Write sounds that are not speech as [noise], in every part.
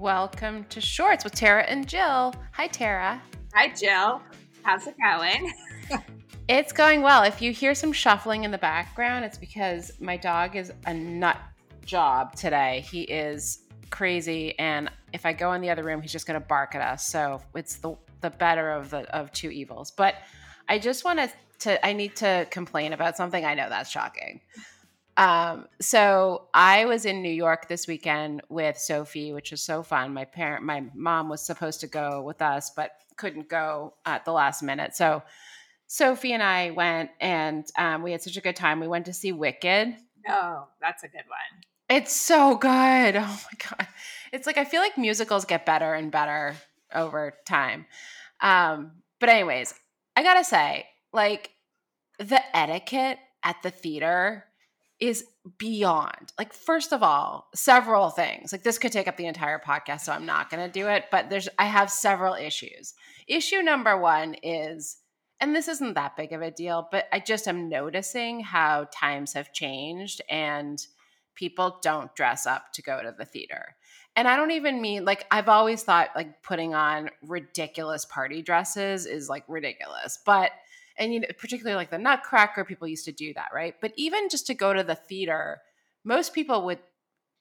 Welcome to Shorts with Tara and Jill. Hi, Tara. Hi, Jill. How's it going? [laughs] it's going well. If you hear some shuffling in the background, it's because my dog is a nut job today. He is crazy, and if I go in the other room, he's just going to bark at us. So it's the the better of the of two evils. But I just want to I need to complain about something. I know that's shocking. Um, so I was in New York this weekend with Sophie, which was so fun. My parent, my mom was supposed to go with us, but couldn't go at the last minute. So Sophie and I went, and um, we had such a good time. We went to see Wicked. Oh, that's a good one. It's so good. [laughs] Oh my god, it's like I feel like musicals get better and better over time. Um, but anyways, I gotta say, like the etiquette at the theater is beyond. Like, first of all, several things. Like, this could take up the entire podcast, so I'm not going to do it. But there's, I have several issues. Issue number one is, and this isn't that big of a deal, but I just am noticing how times have changed and people don't dress up to go to the theater. And I don't even mean like I've always thought like putting on ridiculous party dresses is like ridiculous, but and you know particularly like the nutcracker people used to do that right? But even just to go to the theater most people would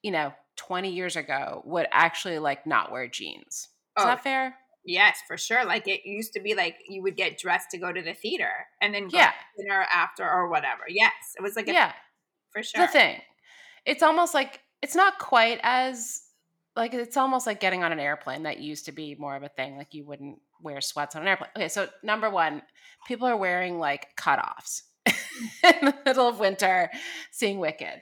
you know 20 years ago would actually like not wear jeans. Is oh, that fair? yes for sure. Like it used to be like you would get dressed to go to the theater and then yeah. dinner after or whatever. Yes it was like yeah. for sure. the thing. It's almost like it's not quite as like it's almost like getting on an airplane that used to be more of a thing like you wouldn't wear sweats on an airplane. Okay so number one people are wearing like cutoffs [laughs] in the middle of winter seeing wicked.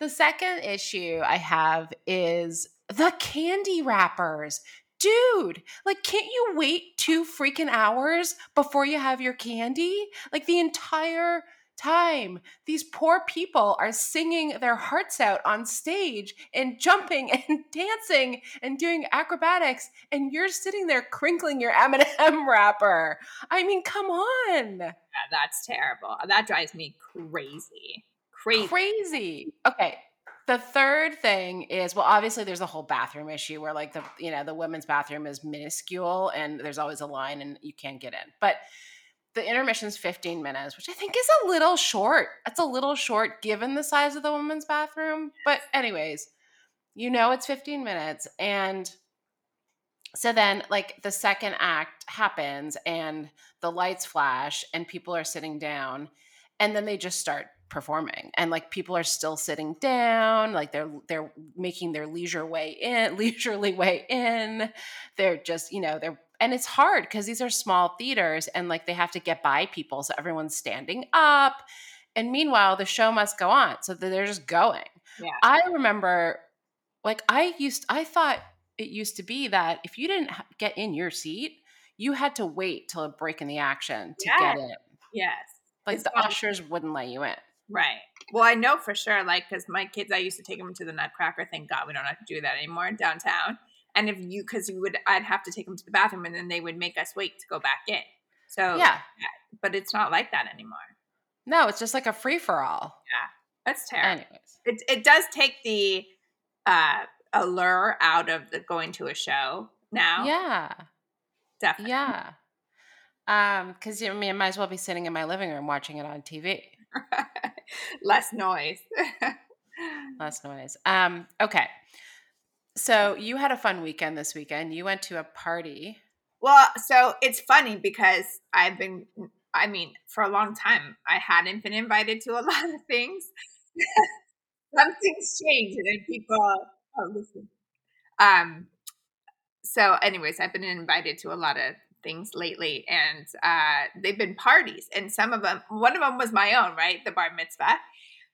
The second issue i have is the candy wrappers. Dude like can't you wait two freaking hours before you have your candy? Like the entire time. These poor people are singing their hearts out on stage and jumping [laughs] and dancing and doing acrobatics, and you're sitting there crinkling your M&M [laughs] wrapper. I mean, come on. Yeah, that's terrible. That drives me crazy. Crazy. Crazy. Okay. The third thing is well, obviously there's a whole bathroom issue where like the you know the women's bathroom is minuscule and there's always a line and you can't get in. But the intermission is 15 minutes, which I think is a little short. That's a little short given the size of the women's bathroom. But, anyways, you know it's 15 minutes. And so then, like, the second act happens and the lights flash and people are sitting down. And then they just start performing and like people are still sitting down like they're they're making their leisure way in [laughs] leisurely way in they're just you know they're and it's hard because these are small theaters and like they have to get by people so everyone's standing up. And meanwhile the show must go on so they're just going. Yeah. i remember like i used i thought it used to be that if you didn't get in your seat you had to wait till a break in the action to yes. get in. Yes. Like it's the ushers wouldn't let you in. Right. Well i know for sure like because my kids i used to take them to the nutcracker. Thank god we don't have to do that anymore downtown and if you because you would i'd have to take them to the bathroom and then they would make us wait to go back in. So yeah. but it's not like that anymore. No it's just like a free-for-all. Yeah that's terrible. Anyways. It, it does take the uh allure out of the going to a show now. Yeah. Definitely. Yeah. Um because you I mean, I might as well be sitting in my living room watching it on tv [laughs] less noise. [laughs] Less noise. Um okay so you had a fun weekend this weekend. You went to a party. Well, so it's funny because I've been I mean, for a long time I hadn't been invited to a [laughs] lot of things. [laughs] Some things change and then people oh listen. Um so anyways, I've been invited to a lot of things lately and uh they've been parties and some of them one of them was my own, right? The bar mitzvah.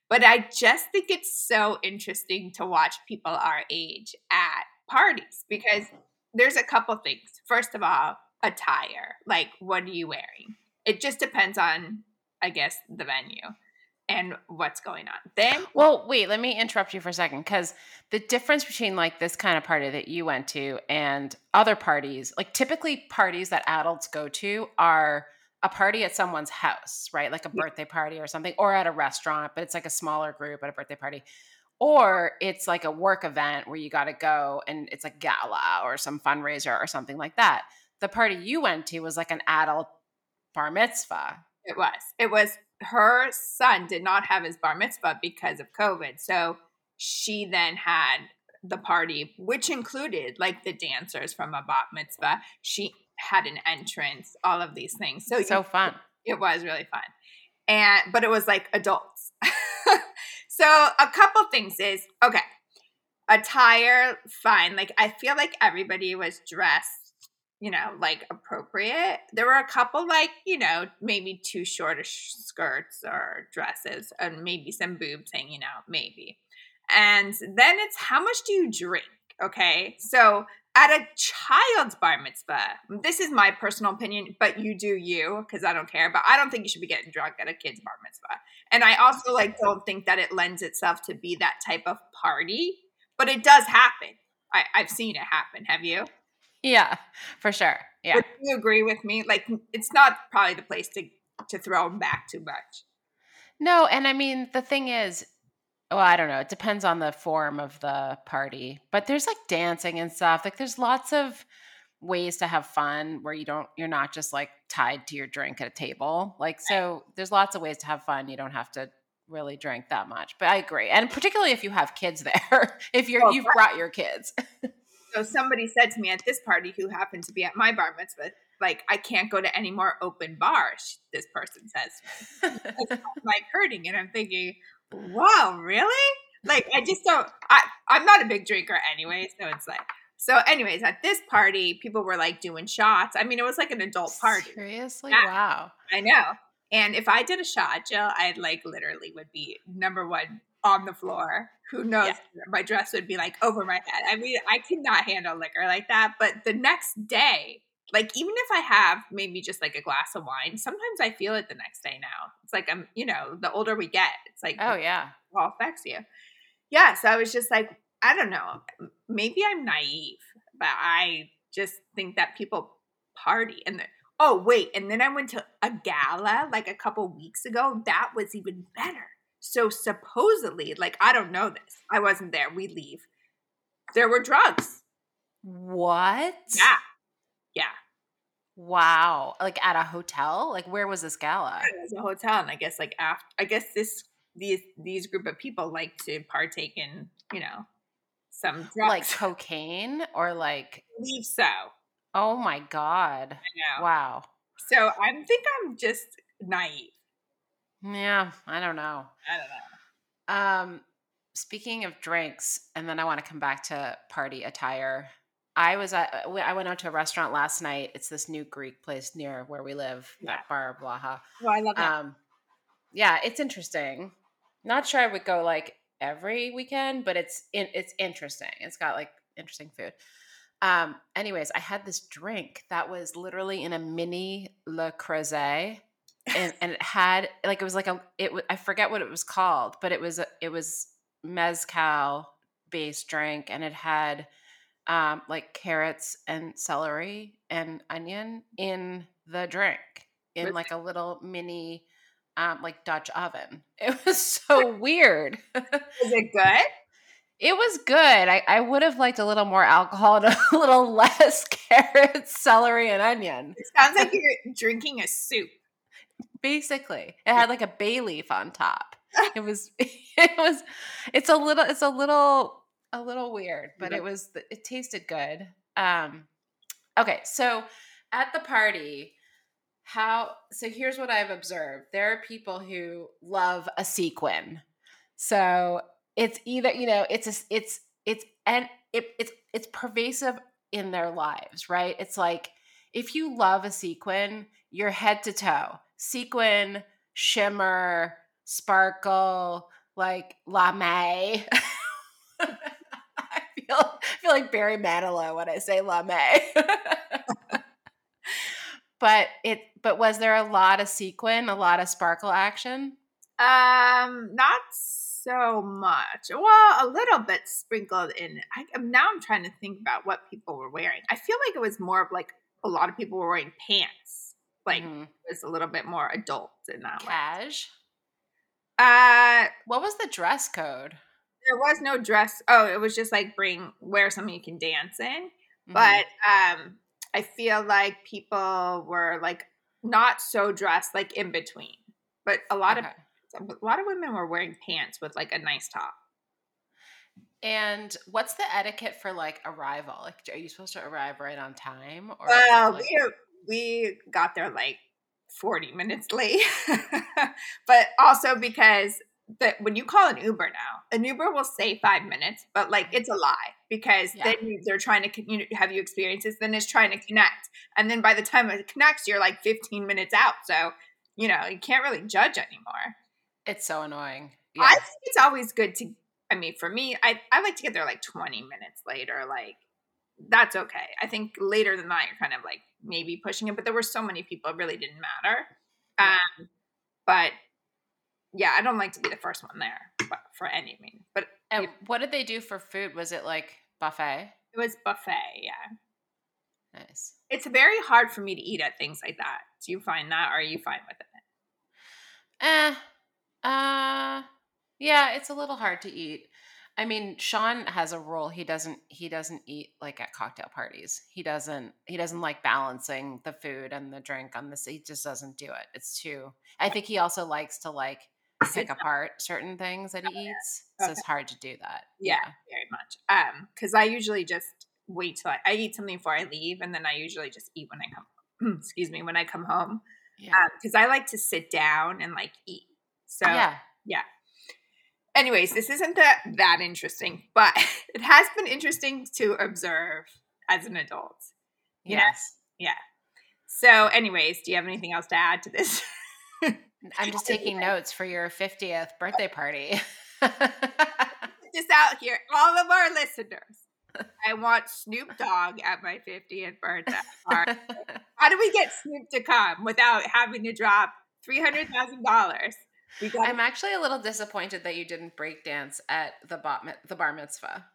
But I just think it's so interesting to watch people our age at parties because there's a couple things. First of all, attire. Like, what are you wearing? It just depends on, I guess, the venue and what's going on. Then, well, wait, let me interrupt you for a second because the difference between like this kind of party that you went to and other parties, like typically parties that adults go to, are a party at someone's house, right? Like a birthday party or something, or at a restaurant, but it's like a smaller group at a birthday party. or it's like a work event where you got to go and it's a gala or some fundraiser or something like that. The party you went to was like an adult bar mitzvah. It was. It was her son did not have his bar mitzvah because of COVID. So she then had the party, which included like the dancers from a bat mitzvah. She had an entrance, all of these things. So so you, fun. It was really fun. And but it was like adults. [laughs] so a couple things is okay. Attire, fine. Like I feel like everybody was dressed, you know, like appropriate. There were a couple like, you know, maybe too short skirts or dresses and maybe some boobs hanging out, maybe. And then it's how much do you drink? Okay. So at a child's bar mitzvah, this is my personal opinion, but you do you because I don't care. But I don't think you should be getting drunk at a kid's bar mitzvah. And I also like don't think that it lends itself to be that type of party, but it does happen. I, I've seen it happen. Have you? Yeah, for sure. Yeah. Would you agree with me? Like it's not probably the place to to throw them back too much. No, and I mean the thing is, well, I don't know. It depends on the form of the party, but there's like dancing and stuff. Like there's lots of ways to have fun where you don't you're not just like tied to your drink at a table. Like so there's lots of ways to have fun. You don't have to really drink that much. But I agree. And particularly if you have kids [laughs] there. if you're you've brought your kids. so somebody said to me at this party who happened to be at my bar mitzvah, like I can't go to any more open bars, this person says. [laughs] like hurting. And I'm thinking, wow, really? Like I just don't I I'm not a big drinker anyway, so it's like so anyways, at this party, people were like doing shots. I mean, it was like an adult party. Seriously? Yeah, wow. I know. And if I did a shot, Jill, I'd like literally would be number one on the floor. Who knows? Yeah. My dress would be like over my head. I mean, I could not handle liquor like that. But the next day, like even if I have maybe just like a glass of wine, sometimes I feel it the next day now. It's like I'm, you know, the older we get, it's like oh yeah, all affects you. Yeah, so I was just like, I don't know, maybe I'm naive, but I just think that people party and oh wait, and then I went to a gala like a couple weeks ago. That was even better. So supposedly, like I don't know this, I wasn't there. We leave. There were drugs. What? Yeah. Yeah. Wow. Like at a hotel? Like where was this gala? It was a hotel and I guess like after I guess this these these group of people like to partake in, you know, some drugs. Like [laughs] cocaine or like I believe so. Oh my god. I know. Wow. So I think I'm just naive. Yeah, I don't know. I don't know. Um speaking of drinks, and then I want to come back to party attire. I was at, uh, I went out to a restaurant last night. It's this new Greek place near where we live, yeah. Bar Blaha. Oh, I love it. Um, yeah, it's interesting. Not sure I would go like every weekend, but it's in, it's interesting. It's got like interesting food. Um, anyways, I had this drink that was literally in a mini Le Creuset. And, and it had like it was like a it was I forget what it was called, but it was a, it was mezcal based drink, and it had um, like carrots and celery and onion in the drink in like a little mini um, like Dutch oven. [laughs] It was so weird. [laughs] Is it good? It was good. I, I would have liked a little more alcohol and [laughs] a little less carrots, celery, and onion. It sounds like you're drinking a soup. Basically, it had like a bay leaf on top. It was, it was, it's a little, it's a little a little weird, but it was it tasted good. Um okay, so at the party, how so here's what I've observed. There are people who love a sequin. So it's either, you know, it's a, it's it's and it, it's it's pervasive in their lives, right? It's like if you love a sequin, you're head to toe. Sequin, shimmer, sparkle, like lame. [laughs] feel like Barry Manilow when I say lame. [laughs] but it but was there a lot of sequin, a lot of sparkle action? Um, not so much. Well, a little bit sprinkled in. I, now I'm trying to think about what people were wearing. I feel like it was more of like a lot of people were wearing pants. Like mm-hmm. it was a little bit more adult in that Cash. way. Uh, what was the dress code? There was no dress. Oh, it was just like bring wear something you can dance in. Mhm. But um, I feel like people were like not so dressed, like in between. But a lot Okay. of a lot of women were wearing pants with like a nice top. And what's the etiquette for like arrival? Like, are you supposed to arrive right on time? Or Well, like- we we got there like forty minutes late, [laughs] but also because that when you call an Uber now, an Uber will say five minutes, but like it's a lie because Yeah. then they're trying to you know, have you experiences, then it's trying to connect, and then by the time it connects, you're like fifteen minutes out. So you know you can't really judge anymore. it's so annoying. I think it's always good to. I mean, for me, I I like to get there like twenty minutes later. Like that's okay. I think later than that, you're kind of like maybe pushing it. But there were so many people, it really didn't matter. Yeah. Um, but yeah, I don't like to be the first one there, but for any mean. But And what did they do for food? Was it like buffet? it was buffet. Yeah, Nice. it's very hard for me to eat at things like that. Do you find that, or are you fine with it? Eh. Uh yeah, it's a little hard to eat. I mean, Sean has a rule. He doesn't he doesn't eat like at cocktail parties. He doesn't he doesn't like balancing the food and the drink on this. He just doesn't do it. It's too I think he also likes to like pick [laughs] apart certain things that he eats. So it's hard to do that. Yeah, very much. Um, because I usually just wait till I, I eat something before I leave, and then I usually just eat when I come. [clears throat] excuse me, when I come home, Yeah. because I like to sit down and like eat. So, yeah. yeah. anyways, this isn't that that interesting, but [laughs] it has been interesting to observe as an adult. Yeah. Yes. Yeah. So, anyways, do you have anything else to add to this? [laughs] I'm just [laughs] taking notes for your 50th birthday party. Just out here, all of our listeners. I want Snoop Dogg at my 50th birthday. party. [laughs] How do we get Snoop to come without having to drop three hundred thousand dollars? Got. I'm actually a little disappointed that you didn't break dance at the bar mitzvah.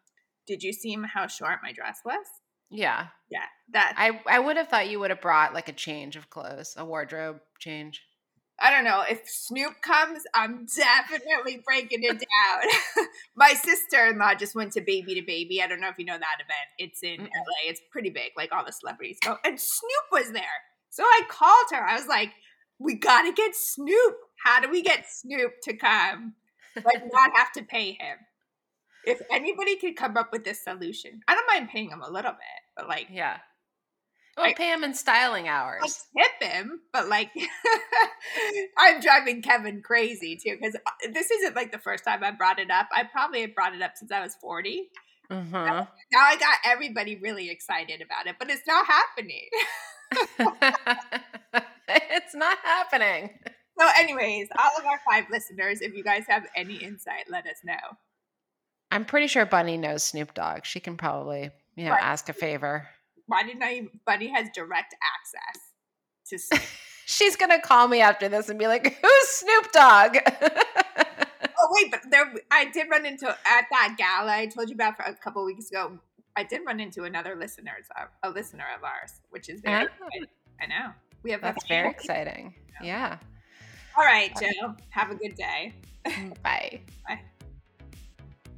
Did you see how short my dress was? Yeah, Yeah, that I I would have thought you would have brought like a change of clothes, a wardrobe change. Don't know if Snoop comes. I'm definitely breaking it down. [laughs] my sister-in-law just went to Baby to Baby. I don't know if you know that event. It's in Mm-mm. LA. It's pretty big. Like all the celebrities go, and Snoop was there. So I called her. I was like, "We got to get Snoop. How do we get Snoop to come, Like, not have to pay him?" If anybody could come up with this solution, I don't mind paying him a little bit, but like, Yeah. Well, I- pay him in styling hours. tip him, but like, [laughs] I'm driving Kevin crazy too because this isn't like the first time I brought it up. I probably have brought it up since I was 40. Mhm. Now I got everybody really excited about it, but it's not happening. [laughs] it's not happening. So, anyways, all of our five listeners, if you guys have any insight, let us know. I'm pretty sure Bunny knows Snoop Dogg. She can probably, you know, Right. ask a favor. Why didn't I? Bunny has direct access to. [laughs] Snoop. She's gonna call me after this and be like, "Who's Snoop Dogg?" [laughs] oh wait, but there I did run into at that gala I told you about for a couple weeks ago. I did run into another listener, a listener of ours, which is very. Oh. exciting. I know we have. That's very exciting. Yeah. All right, Joe. Have a good day. Mm, bye. [laughs] Bye.